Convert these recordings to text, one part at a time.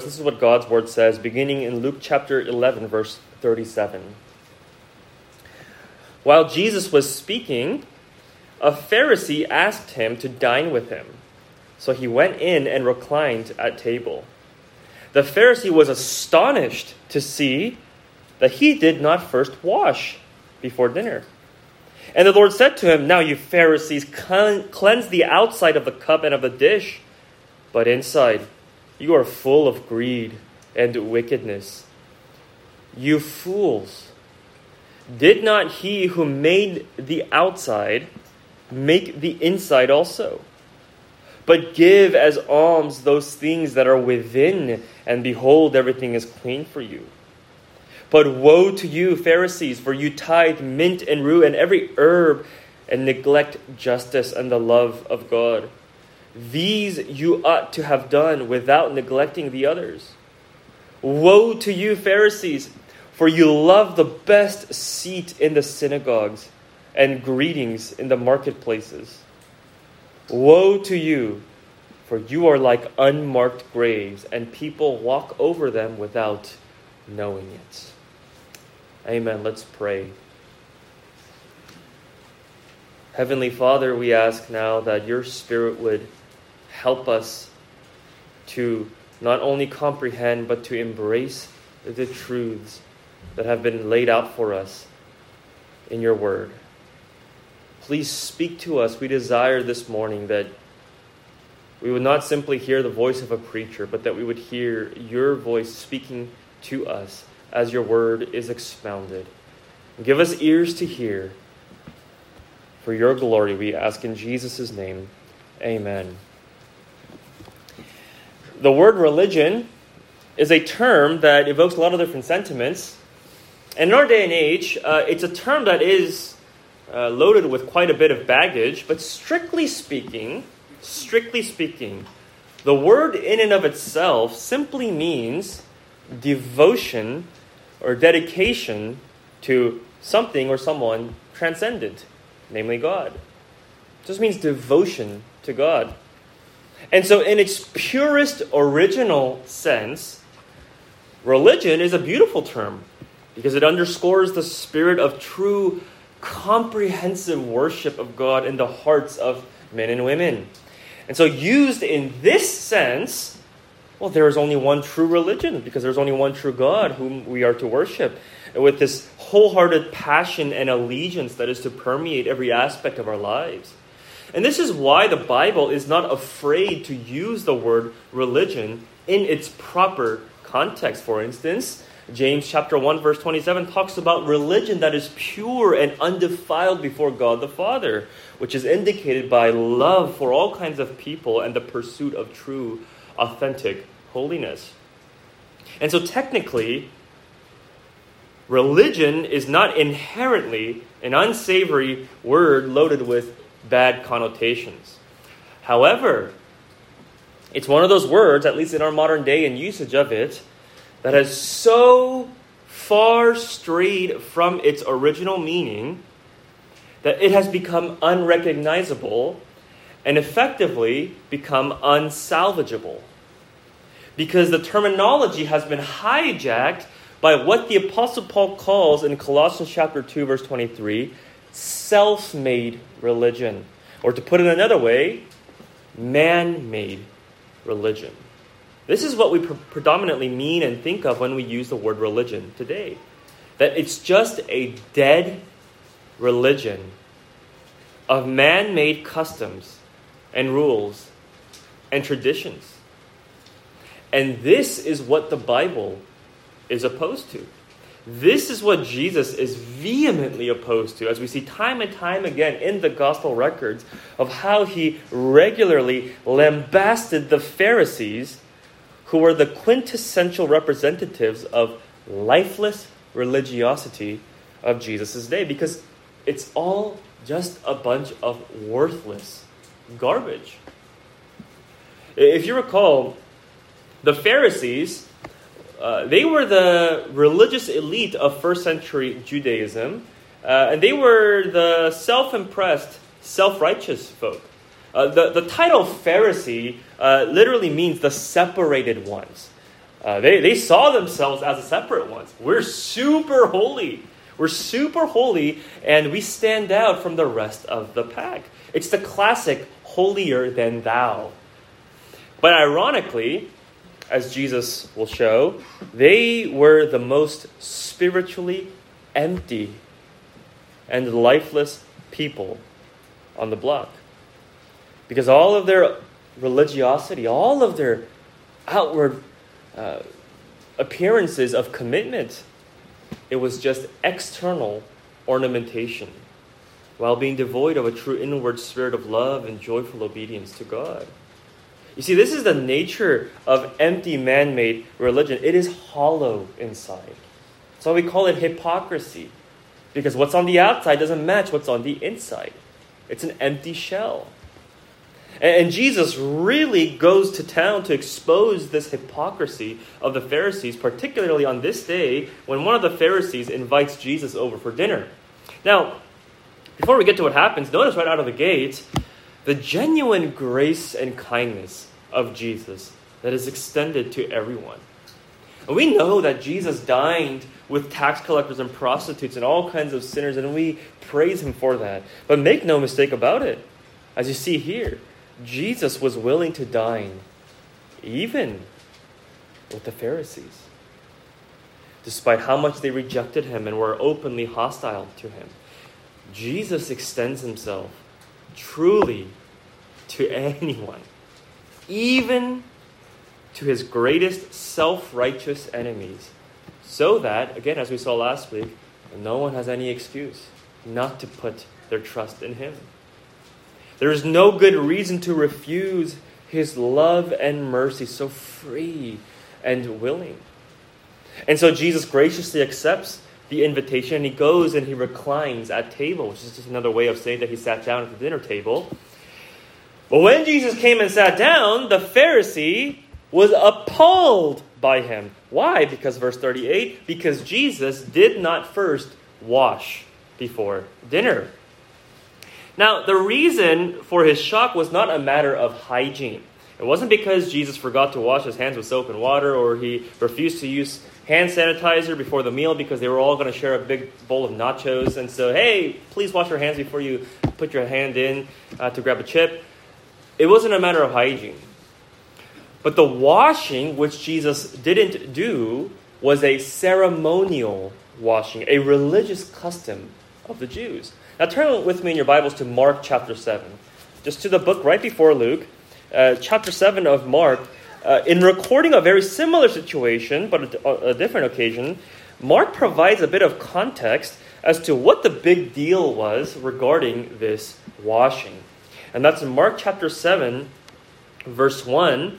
This is what God's word says, beginning in Luke chapter 11, verse 37. While Jesus was speaking, a Pharisee asked him to dine with him. So he went in and reclined at table. The Pharisee was astonished to see that he did not first wash before dinner. And the Lord said to him, Now you Pharisees cleanse the outside of the cup and of the dish, but inside you are full of greed and wickedness. You fools! Did not he who made the outside make the inside also? But give as alms those things that are within, and behold, everything is clean for you. But woe to you, Pharisees, for you tithe mint and rue and every herb, and neglect justice and the love of God. These you ought to have done without neglecting the others. Woe to you, Pharisees, for you love the best seat in the synagogues and greetings in the marketplaces. Woe to you, for you are like unmarked graves, and people walk over them without knowing it. Amen. Let's pray. Heavenly Father, we ask now that your Spirit would help us to not only comprehend, but to embrace the truths that have been laid out for us in your word. Please speak to us. We desire this morning that we would not simply hear the voice of a preacher, but that we would hear your voice speaking to us as your word is expounded. Give us ears to hear. For your glory, we ask in Jesus' name. Amen the word religion is a term that evokes a lot of different sentiments. And in our day and age, uh, it's a term that is uh, loaded with quite a bit of baggage, but strictly speaking, strictly speaking, the word in and of itself simply means devotion or dedication to something or someone transcendent, namely God. It just means devotion to God. And so, in its purest original sense, religion is a beautiful term because it underscores the spirit of true, comprehensive worship of God in the hearts of men and women. And so, used in this sense, well, there is only one true religion because there's only one true God whom we are to worship. With this wholehearted passion and allegiance that is to permeate every aspect of our lives. And this is why the Bible is not afraid to use the word religion in its proper context. For instance, James chapter 1 verse 27 talks about religion that is pure and undefiled before God the Father, which is indicated by love for all kinds of people and the pursuit of true authentic holiness. And so technically religion is not inherently an unsavory word loaded with bad connotations. However, it's one of those words, at least in our modern day and usage of it, that has so far strayed from its original meaning that it has become unrecognizable and effectively become unsalvageable. Because the terminology has been hijacked by what the Apostle Paul calls in Colossians chapter 2, verse 23, self made religion. Or to put it another way, man made religion. This is what we pre- predominantly mean and think of when we use the word religion today. That it's just a dead religion of man made customs and rules and traditions. And this is what the Bible is opposed to. This is what Jesus is vehemently opposed to, as we see time and time again in the gospel records of how he regularly lambasted the Pharisees, who were the quintessential representatives of lifeless religiosity of Jesus' day, because it's all just a bunch of worthless garbage. If you recall, the Pharisees uh, they were the religious elite of first century Judaism, uh, and they were the self impressed, self righteous folk. Uh, the, the title Pharisee uh, literally means the separated ones. Uh, they, they saw themselves as a separate ones. We're super holy. We're super holy, and we stand out from the rest of the pack. It's the classic holier than thou. But ironically, as Jesus will show, they were the most spiritually empty and lifeless people on the block. Because all of their religiosity, all of their outward uh, appearances of commitment, it was just external ornamentation, while being devoid of a true inward spirit of love and joyful obedience to God. You see, this is the nature of empty man made religion. It is hollow inside. So we call it hypocrisy, because what's on the outside doesn't match what's on the inside. It's an empty shell. And Jesus really goes to town to expose this hypocrisy of the Pharisees, particularly on this day when one of the Pharisees invites Jesus over for dinner. Now, before we get to what happens, notice right out of the gate the genuine grace and kindness of Jesus that is extended to everyone. And we know that Jesus dined with tax collectors and prostitutes and all kinds of sinners, and we praise him for that. But make no mistake about it, as you see here, Jesus was willing to dine even with the Pharisees, despite how much they rejected him and were openly hostile to him. Jesus extends himself truly to anyone, even to his greatest self righteous enemies, so that, again, as we saw last week, no one has any excuse not to put their trust in him. There is no good reason to refuse his love and mercy, so free and willing. And so Jesus graciously accepts the invitation and he goes and he reclines at table, which is just another way of saying that he sat down at the dinner table. But when Jesus came and sat down, the Pharisee was appalled by him. Why? Because verse 38 because Jesus did not first wash before dinner. Now, the reason for his shock was not a matter of hygiene. It wasn't because Jesus forgot to wash his hands with soap and water or he refused to use hand sanitizer before the meal because they were all going to share a big bowl of nachos. And so, hey, please wash your hands before you put your hand in uh, to grab a chip. It wasn't a matter of hygiene. But the washing, which Jesus didn't do, was a ceremonial washing, a religious custom of the Jews. Now turn with me in your Bibles to Mark chapter 7. Just to the book right before Luke, uh, chapter 7 of Mark. Uh, in recording a very similar situation, but a, a different occasion, Mark provides a bit of context as to what the big deal was regarding this washing. And that's in Mark chapter 7, verse 1.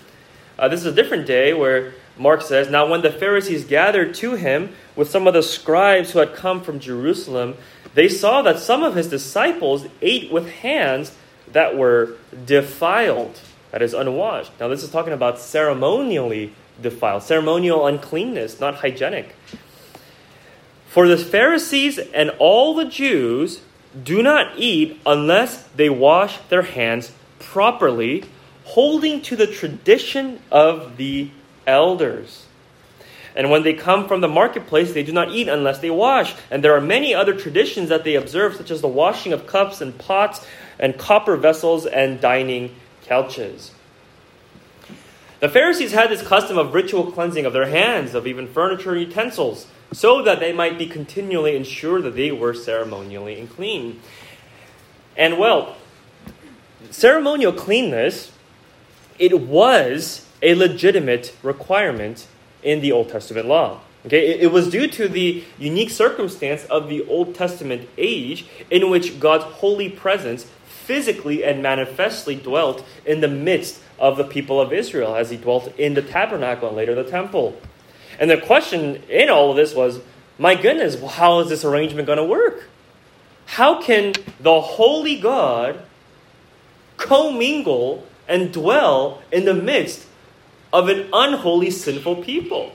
Uh, this is a different day where Mark says, Now when the Pharisees gathered to him with some of the scribes who had come from Jerusalem, they saw that some of his disciples ate with hands that were defiled, that is, unwashed. Now, this is talking about ceremonially defiled, ceremonial uncleanness, not hygienic. For the Pharisees and all the Jews do not eat unless they wash their hands properly, holding to the tradition of the elders. And when they come from the marketplace, they do not eat unless they wash. And there are many other traditions that they observe, such as the washing of cups and pots and copper vessels and dining couches. The Pharisees had this custom of ritual cleansing of their hands, of even furniture and utensils, so that they might be continually ensured that they were ceremonially and clean. And well, ceremonial cleanness, it was a legitimate requirement in the Old Testament law. Okay, it, it was due to the unique circumstance of the Old Testament age in which God's holy presence physically and manifestly dwelt in the midst of the people of Israel as he dwelt in the tabernacle and later the temple. And the question in all of this was my goodness, how is this arrangement going to work? How can the holy God commingle and dwell in the midst of an unholy, sinful people.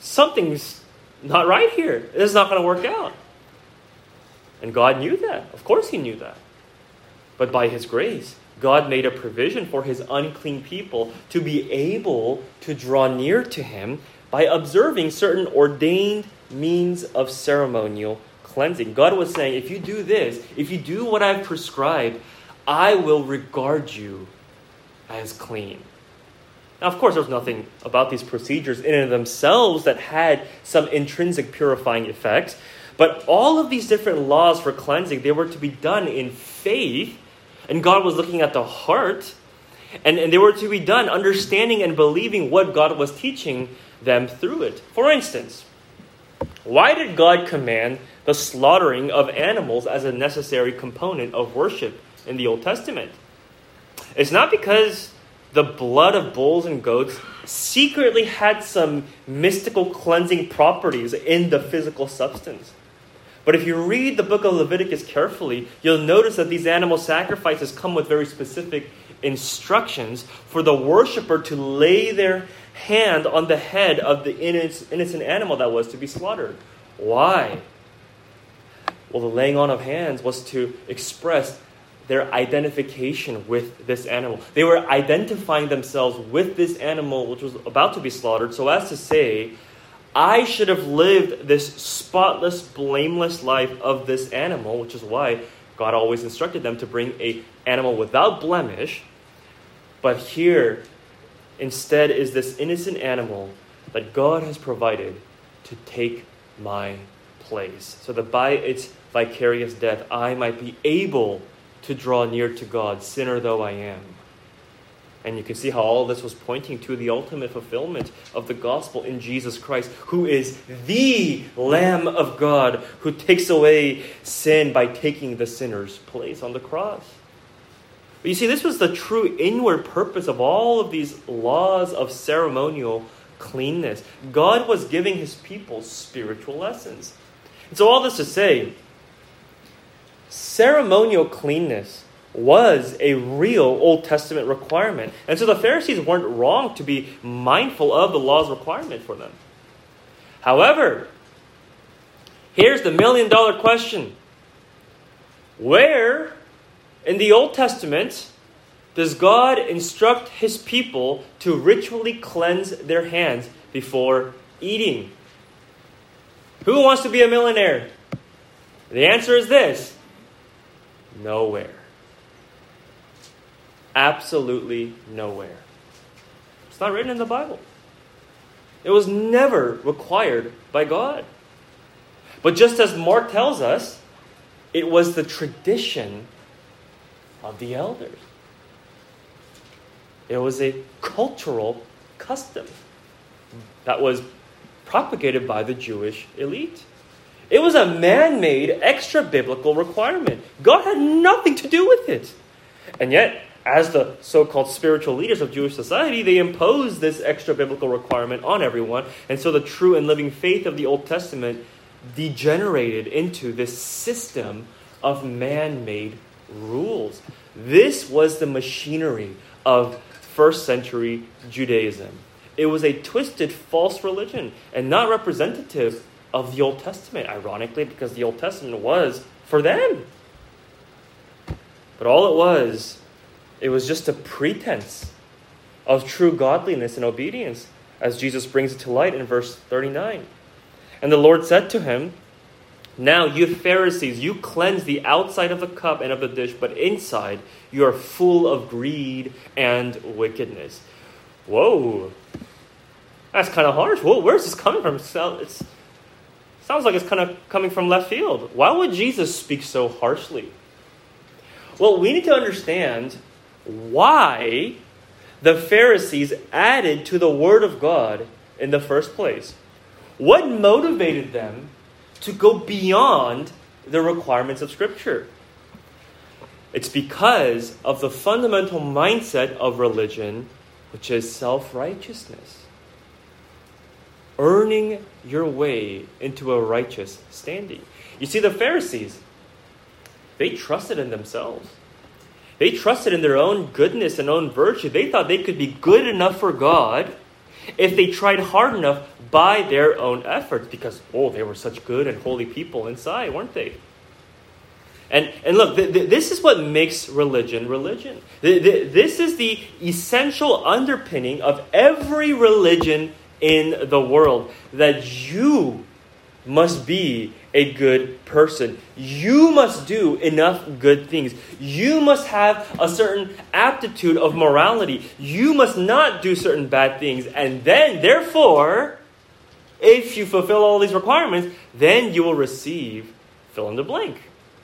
Something's not right here. This is not going to work out. And God knew that. Of course, He knew that. But by His grace, God made a provision for his unclean people to be able to draw near to him by observing certain ordained means of ceremonial cleansing. God was saying, if you do this, if you do what I've prescribed, I will regard you as clean. Now, of course, there's nothing about these procedures in and of themselves that had some intrinsic purifying effects, but all of these different laws for cleansing, they were to be done in faith, and God was looking at the heart, and, and they were to be done understanding and believing what God was teaching them through it. For instance, why did God command the slaughtering of animals as a necessary component of worship in the Old Testament? It's not because the blood of bulls and goats secretly had some mystical cleansing properties in the physical substance. But if you read the book of Leviticus carefully, you'll notice that these animal sacrifices come with very specific instructions for the worshiper to lay their hand on the head of the innocent animal that was to be slaughtered. Why? Well, the laying on of hands was to express their identification with this animal. They were identifying themselves with this animal which was about to be slaughtered, so as to say, I should have lived this spotless, blameless life of this animal, which is why God always instructed them to bring a animal without blemish. But here, instead, is this innocent animal that God has provided to take my place, so that by its vicarious death I might be able to draw near to God, sinner though I am. And you can see how all this was pointing to the ultimate fulfillment of the gospel in Jesus Christ, who is the Lamb of God who takes away sin by taking the sinner's place on the cross. But you see, this was the true inward purpose of all of these laws of ceremonial cleanness. God was giving his people spiritual lessons. And so, all this to say, ceremonial cleanness was a real Old Testament requirement. And so the Pharisees weren't wrong to be mindful of the law's requirement for them. However, here's the million dollar question Where in the Old Testament does God instruct his people to ritually cleanse their hands before eating? Who wants to be a millionaire? The answer is this nowhere. Absolutely nowhere. It's not written in the Bible. It was never required by God. But just as Mark tells us, it was the tradition of the elders. It was a cultural custom that was propagated by the Jewish elite. It was a man made extra biblical requirement. God had nothing to do with it. And yet, as the so called spiritual leaders of Jewish society, they imposed this extra biblical requirement on everyone. And so the true and living faith of the Old Testament degenerated into this system of man made rules. This was the machinery of first century Judaism. It was a twisted false religion and not representative of the Old Testament, ironically, because the Old Testament was for them. But all it was it was just a pretense of true godliness and obedience, as Jesus brings it to light in verse 39. And the Lord said to him, Now, you Pharisees, you cleanse the outside of the cup and of the dish, but inside you are full of greed and wickedness. Whoa. That's kind of harsh. Whoa, where's this coming from? Sounds like it's kind of coming from left field. Why would Jesus speak so harshly? Well, we need to understand why the Pharisees added to the Word of God in the first place. What motivated them to go beyond the requirements of Scripture? It's because of the fundamental mindset of religion, which is self righteousness. Earning your way into a righteous standing. You see, the Pharisees, they trusted in themselves. They trusted in their own goodness and own virtue. They thought they could be good enough for God if they tried hard enough by their own efforts because, oh, they were such good and holy people inside, weren't they? And, and look, th- th- this is what makes religion religion. Th- this is the essential underpinning of every religion in the world that you must be a good person. You must do enough good things. You must have a certain aptitude of morality. You must not do certain bad things. And then, therefore, if you fulfill all these requirements, then you will receive fill in the blank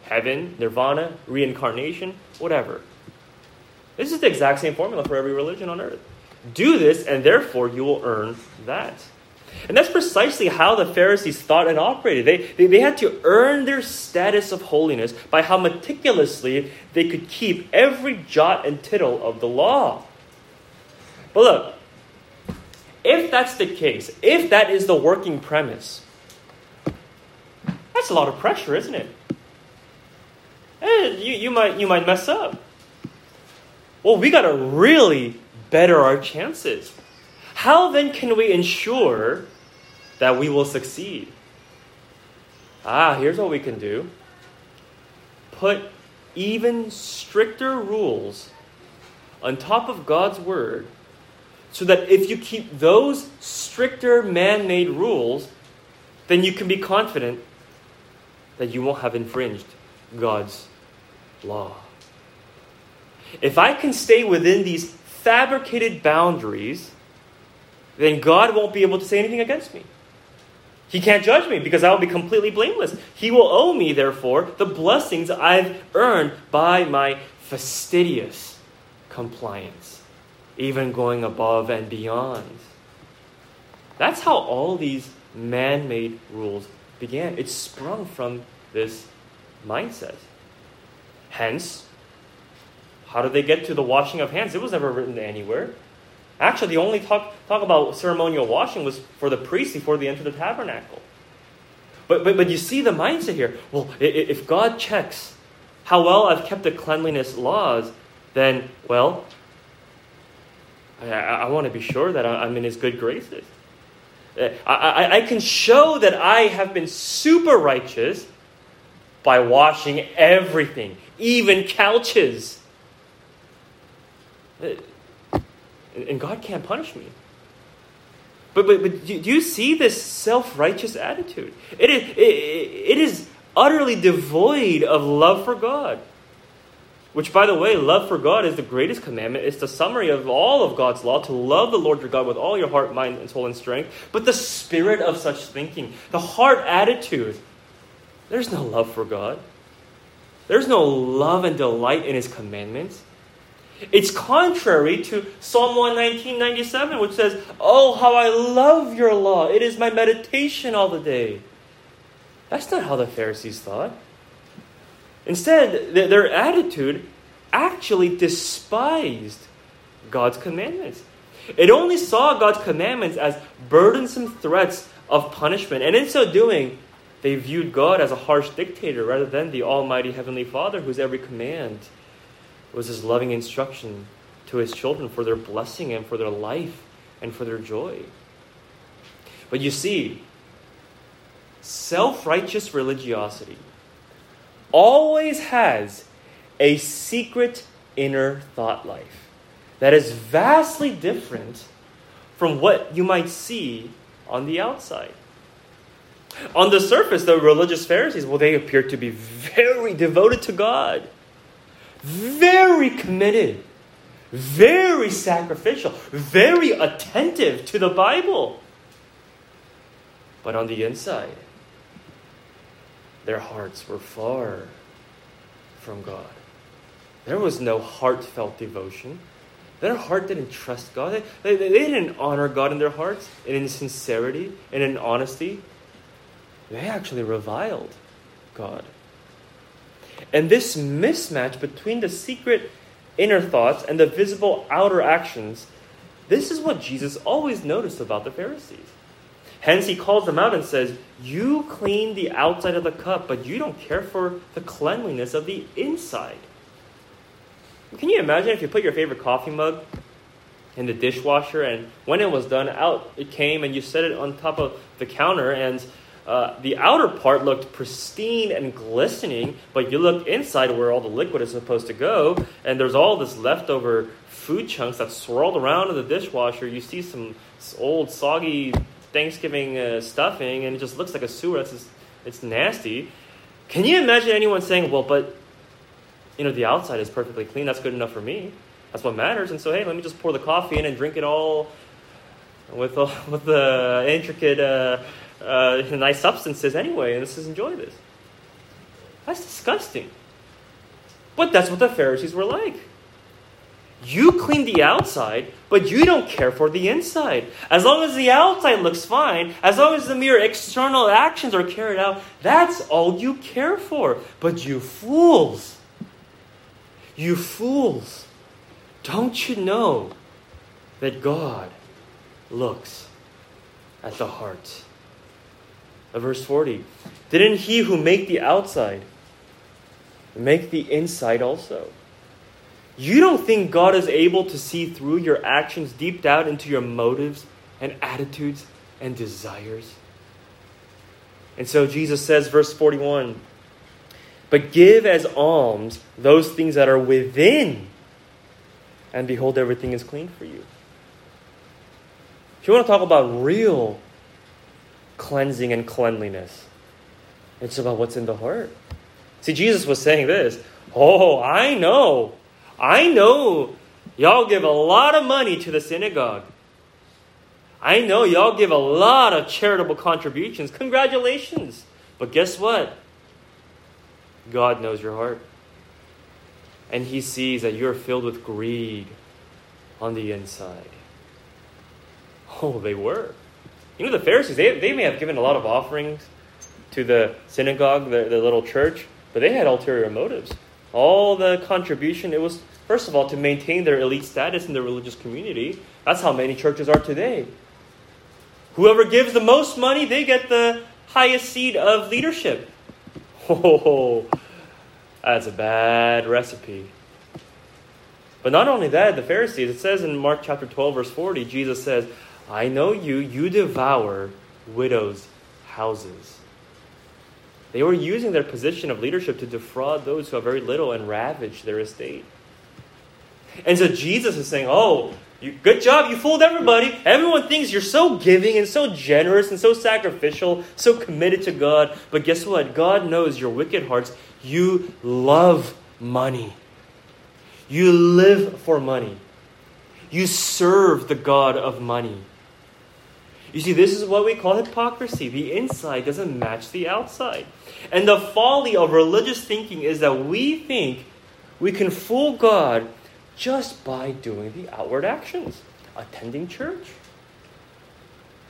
heaven, nirvana, reincarnation, whatever. This is the exact same formula for every religion on earth. Do this, and therefore you will earn that. And that's precisely how the Pharisees thought and operated. They, they, they, had to earn their status of holiness by how meticulously they could keep every jot and tittle of the law. But look, if that's the case, if that is the working premise, that's a lot of pressure, isn't it? Eh, you, you, might, you might mess up. Well, we got to really better our chances. How then can we ensure that we will succeed? Ah, here's what we can do put even stricter rules on top of God's word so that if you keep those stricter man made rules, then you can be confident that you won't have infringed God's law. If I can stay within these fabricated boundaries, then God won't be able to say anything against me. He can't judge me because I will be completely blameless. He will owe me, therefore, the blessings I've earned by my fastidious compliance, even going above and beyond. That's how all these man made rules began. It sprung from this mindset. Hence, how did they get to the washing of hands? It was never written anywhere. Actually, the only talk, talk about ceremonial washing was for the priests before they entered the tabernacle. But, but, but you see the mindset here. Well, if God checks how well I've kept the cleanliness laws, then, well, I, I want to be sure that I'm in His good graces. Uh, I, I, I can show that I have been super righteous by washing everything, even couches. Uh, and God can't punish me. But, but, but do you see this self righteous attitude? It is, it, it is utterly devoid of love for God. Which, by the way, love for God is the greatest commandment. It's the summary of all of God's law to love the Lord your God with all your heart, mind, and soul and strength. But the spirit of such thinking, the heart attitude, there's no love for God. There's no love and delight in His commandments. It's contrary to Psalm 119.97, which says, Oh, how I love your law. It is my meditation all the day. That's not how the Pharisees thought. Instead, their attitude actually despised God's commandments. It only saw God's commandments as burdensome threats of punishment. And in so doing, they viewed God as a harsh dictator rather than the Almighty Heavenly Father whose every command was his loving instruction to his children for their blessing and for their life and for their joy. But you see, self righteous religiosity always has a secret inner thought life that is vastly different from what you might see on the outside. On the surface, the religious Pharisees, well, they appear to be very devoted to God very committed, very sacrificial, very attentive to the Bible. But on the inside, their hearts were far from God. There was no heartfelt devotion. Their heart didn't trust God. They, they, they didn't honor God in their hearts and in sincerity and in honesty. They actually reviled God. And this mismatch between the secret inner thoughts and the visible outer actions, this is what Jesus always noticed about the Pharisees. Hence, he calls them out and says, You clean the outside of the cup, but you don't care for the cleanliness of the inside. Can you imagine if you put your favorite coffee mug in the dishwasher and when it was done, out it came and you set it on top of the counter and uh, the outer part looked pristine and glistening, but you look inside where all the liquid is supposed to go, and there's all this leftover food chunks that swirled around in the dishwasher. You see some old soggy Thanksgiving uh, stuffing, and it just looks like a sewer. It's, just, it's nasty. Can you imagine anyone saying, well, but you know, the outside is perfectly clean. That's good enough for me. That's what matters. And so, hey, let me just pour the coffee in and drink it all with, uh, with the intricate uh, uh, nice substances anyway, and let's just enjoy this. That's disgusting. But that's what the Pharisees were like. You clean the outside, but you don't care for the inside. As long as the outside looks fine, as long as the mere external actions are carried out, that's all you care for. But you fools, you fools, don't you know that God looks at the heart? Verse 40. Didn't he who make the outside make the inside also? You don't think God is able to see through your actions deep down into your motives and attitudes and desires? And so Jesus says, verse 41 But give as alms those things that are within, and behold, everything is clean for you. If you want to talk about real cleansing and cleanliness. It's about what's in the heart. See, Jesus was saying this Oh, I know. I know y'all give a lot of money to the synagogue. I know y'all give a lot of charitable contributions. Congratulations. But guess what? God knows your heart. And He sees that you're filled with greed on the inside. Oh, they were. You know, the Pharisees, they, they may have given a lot of offerings to the synagogue, the, the little church, but they had ulterior motives. All the contribution, it was, first of all, to maintain their elite status in the religious community. That's how many churches are today. Whoever gives the most money, they get the highest seat of leadership. Oh, that's a bad recipe. But not only that, the Pharisees, it says in Mark chapter 12, verse 40, Jesus says, I know you, you devour widows' houses. They were using their position of leadership to defraud those who have very little and ravage their estate. And so Jesus is saying, Oh, you, good job, you fooled everybody. Everyone thinks you're so giving and so generous and so sacrificial, so committed to God. But guess what? God knows your wicked hearts. You love money, you live for money, you serve the God of money. You see, this is what we call hypocrisy. The inside doesn't match the outside. And the folly of religious thinking is that we think we can fool God just by doing the outward actions attending church,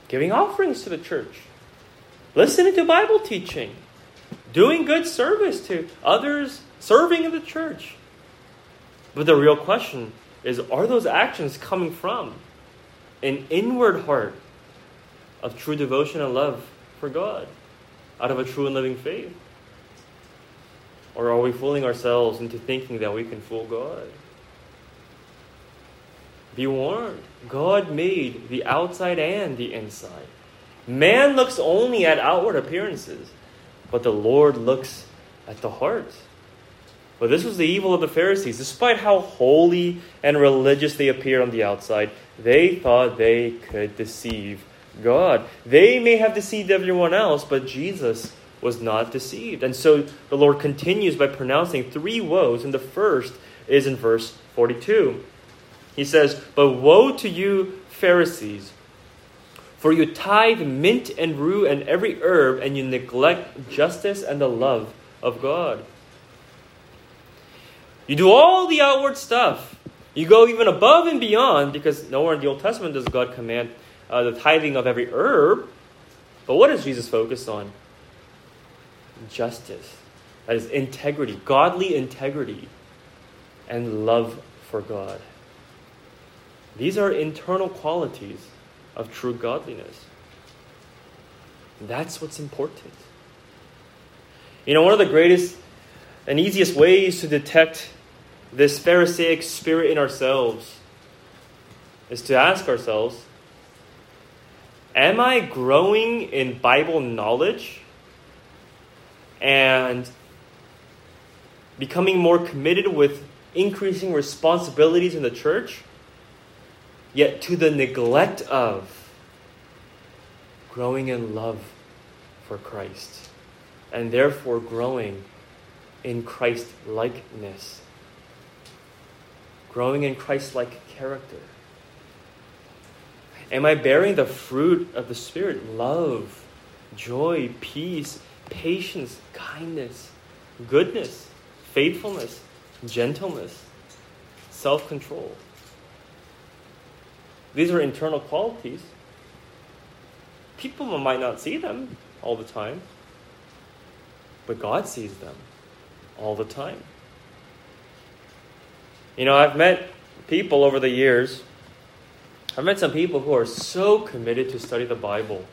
giving offerings to the church, listening to Bible teaching, doing good service to others, serving in the church. But the real question is are those actions coming from an inward heart of true devotion and love for God out of a true and living faith? Or are we fooling ourselves into thinking that we can fool God? Be warned. God made the outside and the inside. Man looks only at outward appearances, but the Lord looks at the heart. But this was the evil of the Pharisees. Despite how holy and religious they appeared on the outside, they thought they could deceive God. They may have deceived everyone else, but Jesus was not deceived. And so the Lord continues by pronouncing three woes, and the first is in verse 42. He says, But woe to you, Pharisees, for you tithe mint and rue and every herb, and you neglect justice and the love of God. You do all the outward stuff. You go even above and beyond, because nowhere in the Old Testament does God command uh, the tithing of every herb. But what does Jesus focus on? Justice. That is integrity, godly integrity, and love for God. These are internal qualities of true godliness. That's what's important. You know, one of the greatest and easiest ways to detect this Pharisaic spirit in ourselves is to ask ourselves Am I growing in Bible knowledge and becoming more committed with increasing responsibilities in the church, yet to the neglect of growing in love for Christ, and therefore growing in Christ likeness, growing in Christ like character? Am I bearing the fruit of the Spirit? Love, joy, peace, patience, kindness, goodness, faithfulness, gentleness, self control. These are internal qualities. People might not see them all the time, but God sees them all the time. You know, I've met people over the years, I've met some people who are so committed to study the Bible.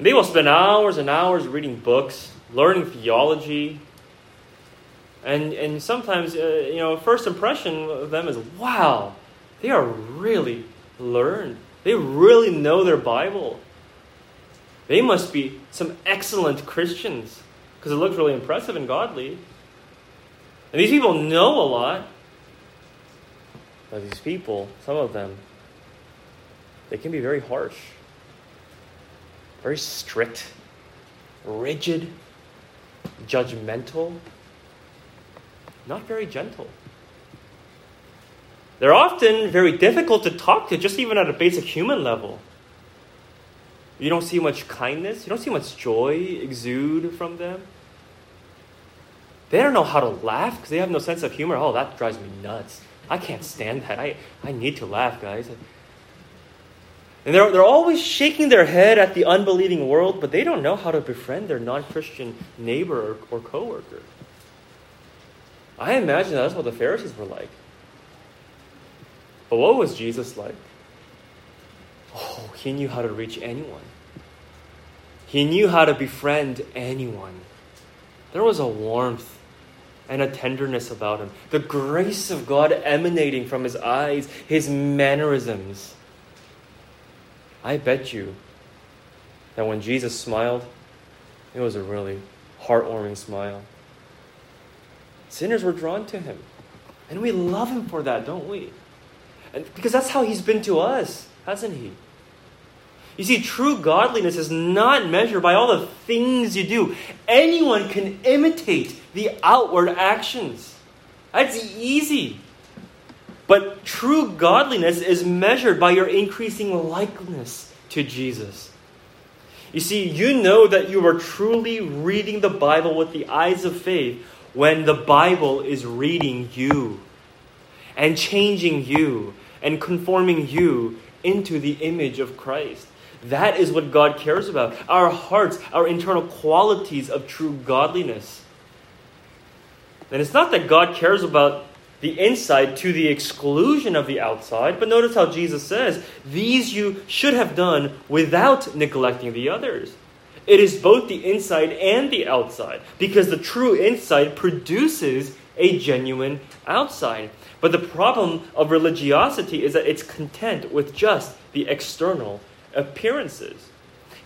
They will spend hours and hours reading books, learning theology, and, and sometimes, uh, you know, first impression of them is, wow, they are really learned. They really know their Bible. They must be some excellent Christians because it looks really impressive and godly. And these people know a lot. These people, some of them, they can be very harsh, very strict, rigid, judgmental, not very gentle. They're often very difficult to talk to, just even at a basic human level. You don't see much kindness, you don't see much joy exude from them. They don't know how to laugh because they have no sense of humor. Oh, that drives me nuts. I can't stand that. I, I need to laugh, guys. And they're, they're always shaking their head at the unbelieving world, but they don't know how to befriend their non Christian neighbor or, or coworker. I imagine that's what the Pharisees were like. But what was Jesus like? Oh, he knew how to reach anyone. He knew how to befriend anyone. There was a warmth and a tenderness about him. The grace of God emanating from his eyes, his mannerisms. I bet you that when Jesus smiled, it was a really heartwarming smile. Sinners were drawn to him. And we love him for that, don't we? And because that's how he's been to us, hasn't he? You see, true godliness is not measured by all the things you do. Anyone can imitate the outward actions. That's easy. But true godliness is measured by your increasing likeness to Jesus. You see, you know that you are truly reading the Bible with the eyes of faith when the Bible is reading you and changing you and conforming you into the image of Christ. That is what God cares about. Our hearts, our internal qualities of true godliness. And it's not that God cares about the inside to the exclusion of the outside, but notice how Jesus says, These you should have done without neglecting the others. It is both the inside and the outside, because the true inside produces a genuine outside. But the problem of religiosity is that it's content with just the external appearances.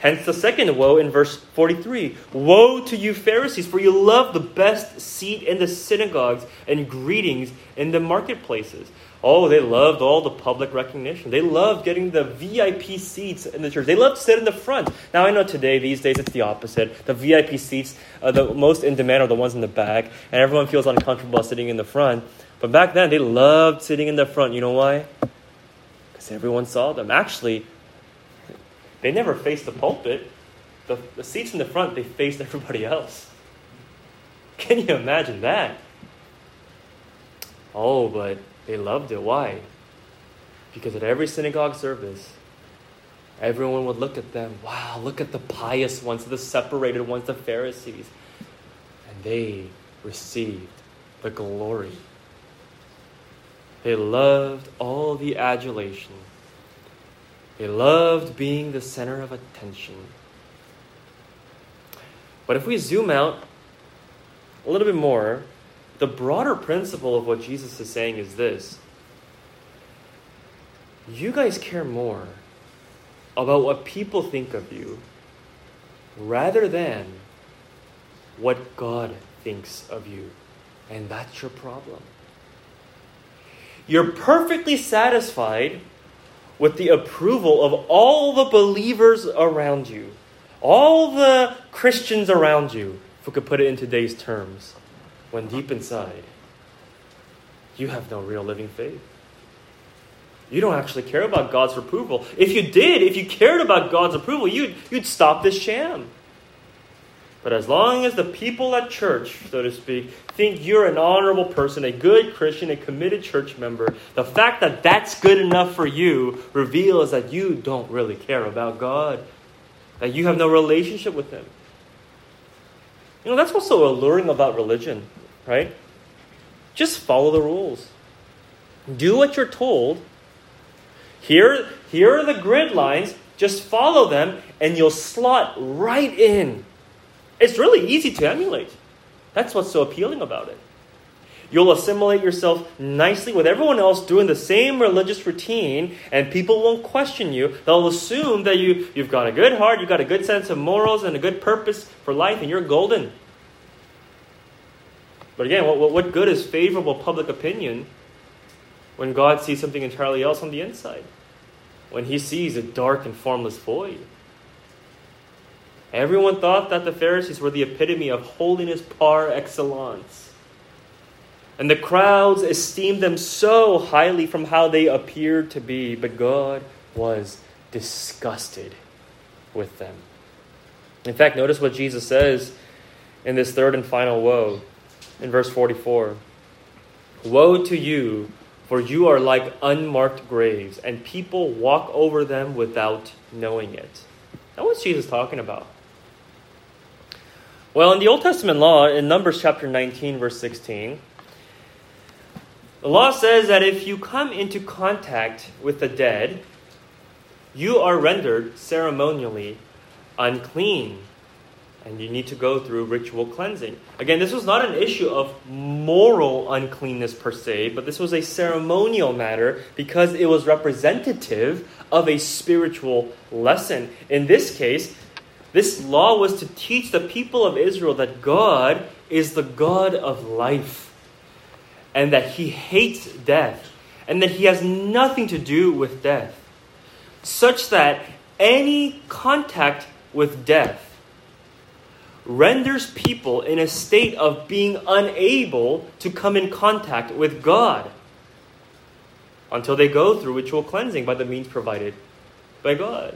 Hence the second woe in verse 43 Woe to you, Pharisees, for you love the best seat in the synagogues and greetings in the marketplaces. Oh, they loved all the public recognition. They loved getting the VIP seats in the church. They loved to sit in the front. Now, I know today, these days, it's the opposite. The VIP seats, uh, the most in demand, are the ones in the back, and everyone feels uncomfortable sitting in the front. But back then, they loved sitting in the front. You know why? Because everyone saw them. Actually, they never faced the pulpit. The, the seats in the front, they faced everybody else. Can you imagine that? Oh, but they loved it. Why? Because at every synagogue service, everyone would look at them. Wow, look at the pious ones, the separated ones, the Pharisees. And they received the glory. They loved all the adulation. They loved being the center of attention. But if we zoom out a little bit more, the broader principle of what Jesus is saying is this you guys care more about what people think of you rather than what God thinks of you. And that's your problem. You're perfectly satisfied with the approval of all the believers around you, all the Christians around you, if we could put it in today's terms, when deep inside, you have no real living faith. You don't actually care about God's approval. If you did, if you cared about God's approval, you'd, you'd stop this sham. But as long as the people at church, so to speak, think you're an honorable person, a good Christian, a committed church member, the fact that that's good enough for you reveals that you don't really care about God, that you have no relationship with Him. You know, that's what's so alluring about religion, right? Just follow the rules. Do what you're told. Here, here are the grid lines. Just follow them, and you'll slot right in it's really easy to emulate. That's what's so appealing about it. You'll assimilate yourself nicely with everyone else doing the same religious routine, and people won't question you. They'll assume that you, you've got a good heart, you've got a good sense of morals, and a good purpose for life, and you're golden. But again, what, what good is favorable public opinion when God sees something entirely else on the inside? When he sees a dark and formless void? Everyone thought that the Pharisees were the epitome of holiness par excellence. And the crowds esteemed them so highly from how they appeared to be, but God was disgusted with them. In fact, notice what Jesus says in this third and final woe in verse 44 Woe to you, for you are like unmarked graves, and people walk over them without knowing it. Now, what's Jesus talking about? Well, in the Old Testament law, in Numbers chapter 19, verse 16, the law says that if you come into contact with the dead, you are rendered ceremonially unclean. And you need to go through ritual cleansing. Again, this was not an issue of moral uncleanness per se, but this was a ceremonial matter because it was representative of a spiritual lesson. In this case, this law was to teach the people of Israel that God is the God of life and that he hates death and that he has nothing to do with death, such that any contact with death renders people in a state of being unable to come in contact with God until they go through ritual cleansing by the means provided by God.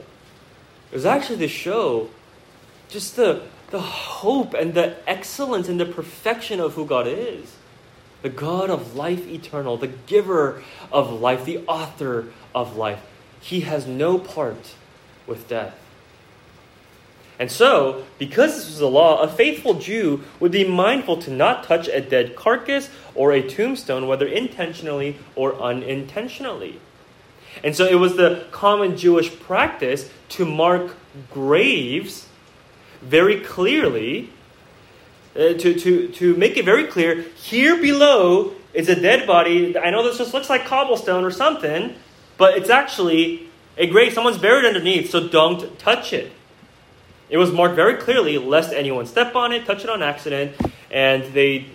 It was actually to show just the, the hope and the excellence and the perfection of who God is. The God of life eternal, the giver of life, the author of life. He has no part with death. And so, because this was a law, a faithful Jew would be mindful to not touch a dead carcass or a tombstone, whether intentionally or unintentionally. And so it was the common Jewish practice to mark graves very clearly, uh, to, to, to make it very clear here below is a dead body. I know this just looks like cobblestone or something, but it's actually a grave. Someone's buried underneath, so don't touch it. It was marked very clearly, lest anyone step on it, touch it on accident, and they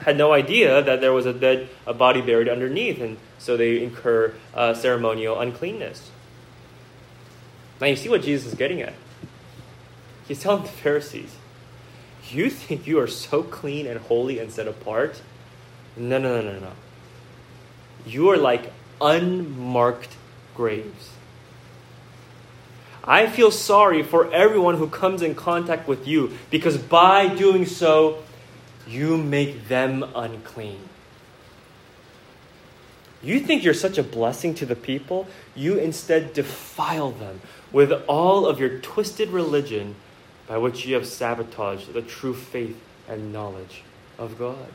had no idea that there was a dead a body buried underneath, and so they incur uh, ceremonial uncleanness. Now you see what Jesus is getting at. He's telling the Pharisees, You think you are so clean and holy and set apart? No, no, no, no, no. You are like unmarked graves. I feel sorry for everyone who comes in contact with you because by doing so, you make them unclean. You think you're such a blessing to the people, you instead defile them with all of your twisted religion by which you have sabotaged the true faith and knowledge of God.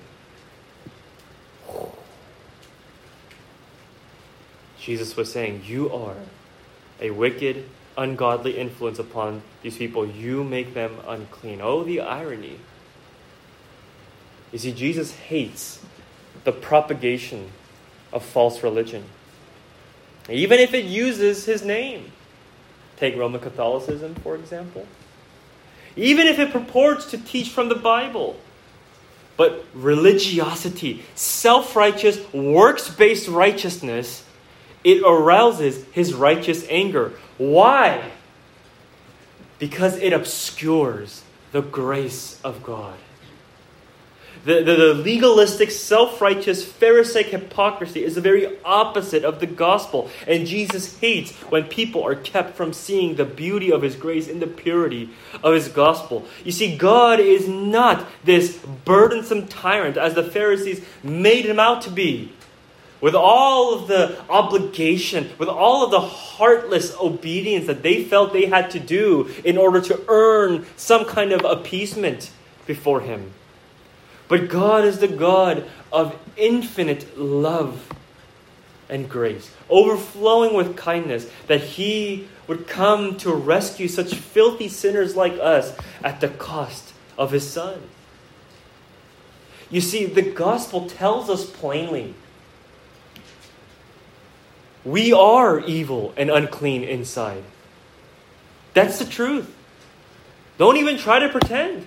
Jesus was saying, You are a wicked, ungodly influence upon these people. You make them unclean. Oh, the irony. You see, Jesus hates the propagation of false religion, even if it uses his name. Take Roman Catholicism, for example. Even if it purports to teach from the Bible. But religiosity, self righteous, works based righteousness, it arouses his righteous anger. Why? Because it obscures the grace of God. The, the, the legalistic, self righteous, Pharisaic hypocrisy is the very opposite of the gospel. And Jesus hates when people are kept from seeing the beauty of his grace and the purity of his gospel. You see, God is not this burdensome tyrant as the Pharisees made him out to be. With all of the obligation, with all of the heartless obedience that they felt they had to do in order to earn some kind of appeasement before Him. But God is the God of infinite love and grace, overflowing with kindness, that He would come to rescue such filthy sinners like us at the cost of His Son. You see, the gospel tells us plainly we are evil and unclean inside. That's the truth. Don't even try to pretend.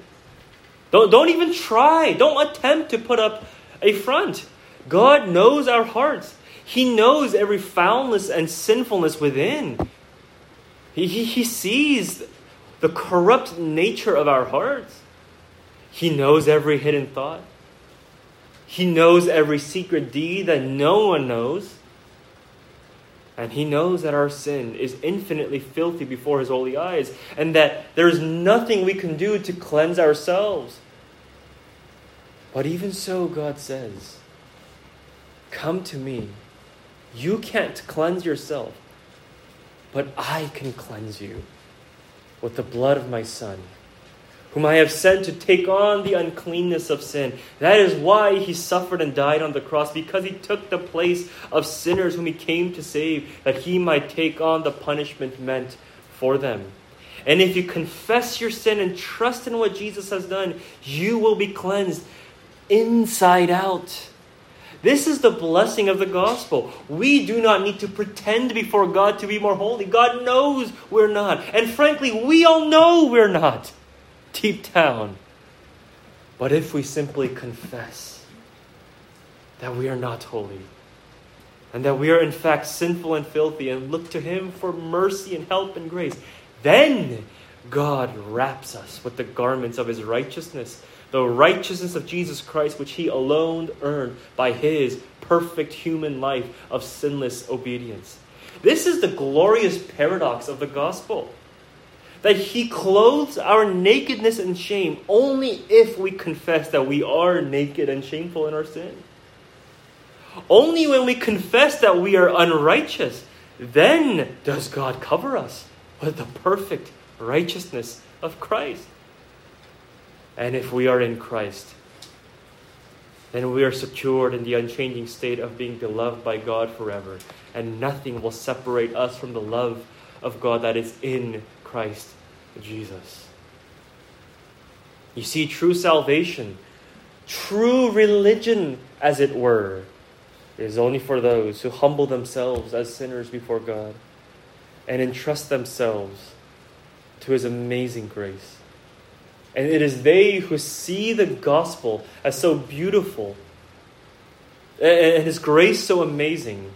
Don't, don't even try. Don't attempt to put up a front. God knows our hearts. He knows every foulness and sinfulness within. He, he, he sees the corrupt nature of our hearts. He knows every hidden thought. He knows every secret deed that no one knows. And he knows that our sin is infinitely filthy before his holy eyes, and that there is nothing we can do to cleanse ourselves. But even so, God says, Come to me. You can't cleanse yourself, but I can cleanse you with the blood of my Son whom I have sent to take on the uncleanness of sin. That is why he suffered and died on the cross, because he took the place of sinners whom he came to save, that he might take on the punishment meant for them. And if you confess your sin and trust in what Jesus has done, you will be cleansed inside out. This is the blessing of the gospel. We do not need to pretend before God to be more holy. God knows we're not. And frankly, we all know we're not deep down. But if we simply confess that we are not holy, and that we are in fact sinful and filthy, and look to Him for mercy and help and grace, then God wraps us with the garments of His righteousness, the righteousness of Jesus Christ, which He alone earned by His perfect human life of sinless obedience. This is the glorious paradox of the gospel that He clothes our nakedness and shame only if we confess that we are naked and shameful in our sin. Only when we confess that we are unrighteous, then does God cover us with the perfect righteousness of Christ. And if we are in Christ, then we are secured in the unchanging state of being beloved by God forever, and nothing will separate us from the love of God that is in Christ Jesus. You see, true salvation, true religion, as it were, is only for those who humble themselves as sinners before God and entrust themselves to His amazing grace. And it is they who see the gospel as so beautiful and His grace so amazing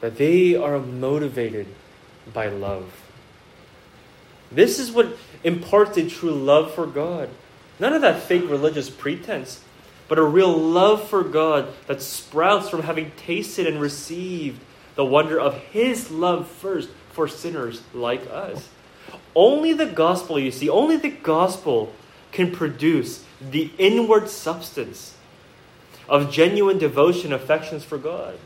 that they are motivated by love. This is what imparts a true love for God. None of that fake religious pretense, but a real love for God that sprouts from having tasted and received the wonder of His love first for sinners like us. Only the gospel, you see, only the gospel can produce the inward substance of genuine devotion, affections for God,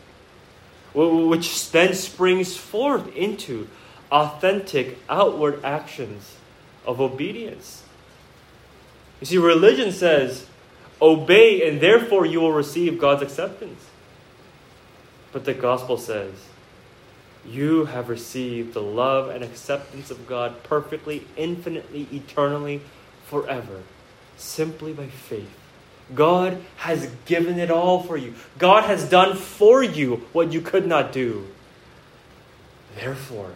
which then springs forth into authentic outward actions of obedience. You see, religion says, obey and therefore you will receive God's acceptance. But the gospel says, you have received the love and acceptance of God perfectly, infinitely, eternally, forever, simply by faith. God has given it all for you. God has done for you what you could not do. Therefore,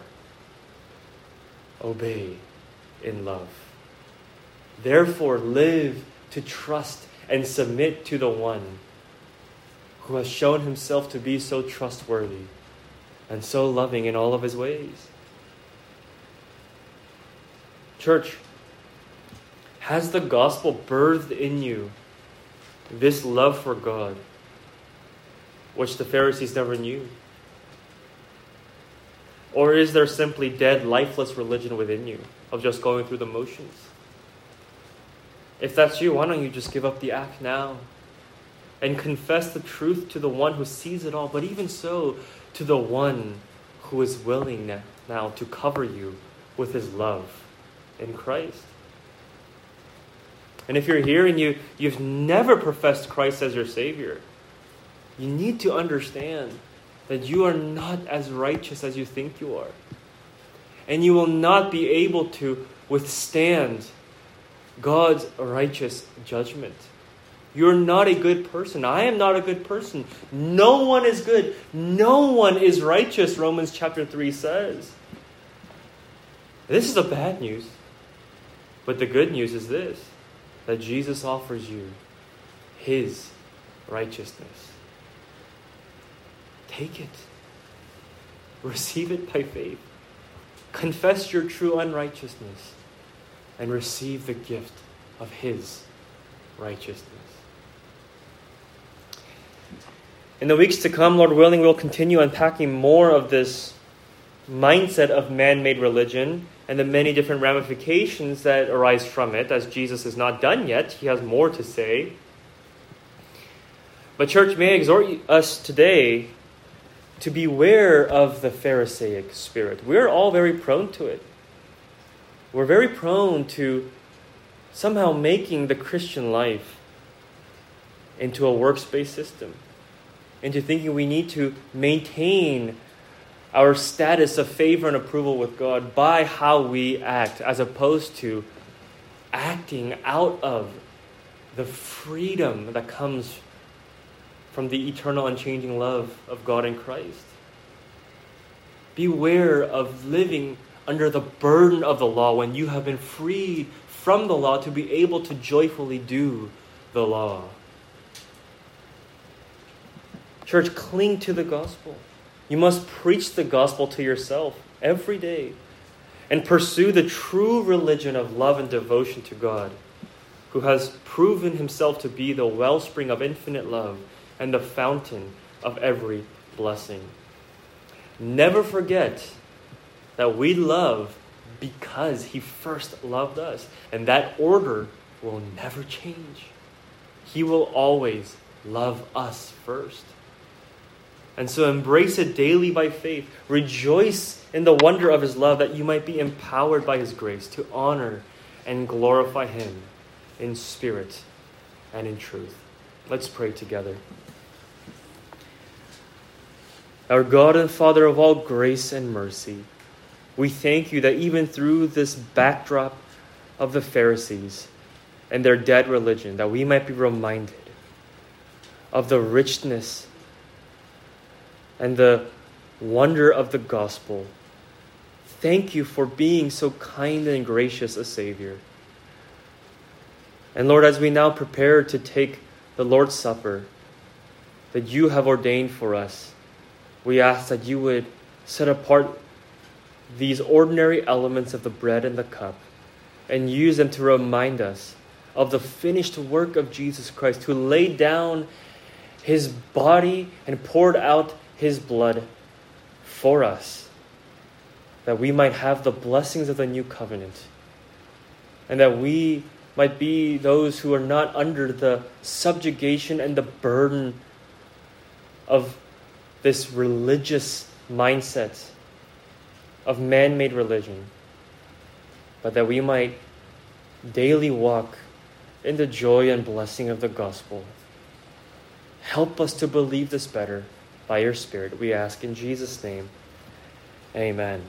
obey in love. Therefore, live to trust and submit to the one who has shown himself to be so trustworthy and so loving in all of his ways. Church, has the gospel birthed in you this love for God, which the Pharisees never knew? Or is there simply dead, lifeless religion within you of just going through the motions? If that's you, why don't you just give up the act now and confess the truth to the one who sees it all, but even so, to the one who is willing now to cover you with his love in Christ? And if you're here and you, you've never professed Christ as your Savior, you need to understand that you are not as righteous as you think you are. And you will not be able to withstand God's righteous judgment. You're not a good person. I am not a good person. No one is good. No one is righteous, Romans chapter 3 says. This is the bad news. But the good news is this that Jesus offers you his righteousness. Take it, receive it by faith, confess your true unrighteousness and receive the gift of His righteousness. In the weeks to come, Lord willing, we'll continue unpacking more of this mindset of man made religion and the many different ramifications that arise from it. As Jesus is not done yet, he has more to say. But, church, may I exhort us today to beware of the Pharisaic spirit. We're all very prone to it we're very prone to somehow making the Christian life into a works-based system, into thinking we need to maintain our status of favor and approval with God by how we act, as opposed to acting out of the freedom that comes from the eternal, unchanging love of God in Christ. Beware of living under the burden of the law when you have been freed from the law to be able to joyfully do the law. Church, cling to the gospel. You must preach the gospel to yourself every day and pursue the true religion of love and devotion to God, who has proven himself to be the wellspring of infinite love and the fountain of every blessing. Never forget that we love because he first loved us. And that order will never change. He will always love us first. And so embrace it daily by faith. Rejoice in the wonder of his love that you might be empowered by his grace to honor and glorify him in spirit and in truth. Let's pray together. Our God and Father of all grace and mercy, we thank you that even through this backdrop of the Pharisees and their dead religion, that we might be reminded of the richness and the wonder of the gospel. Thank you for being so kind and gracious a Savior. And Lord, as we now prepare to take the Lord's Supper that you have ordained for us, we ask that you would set apart these ordinary elements of the bread and the cup and use them to remind us of the finished work of Jesus Christ, who laid down his body and poured out his blood for us, that we might have the blessings of the new covenant, and that we might be those who are not under the subjugation and the burden of this religious mindset of man made religion, but that we might daily walk in the joy and blessing of the gospel. Help us to believe this better by your Spirit, we ask in Jesus' name. Amen.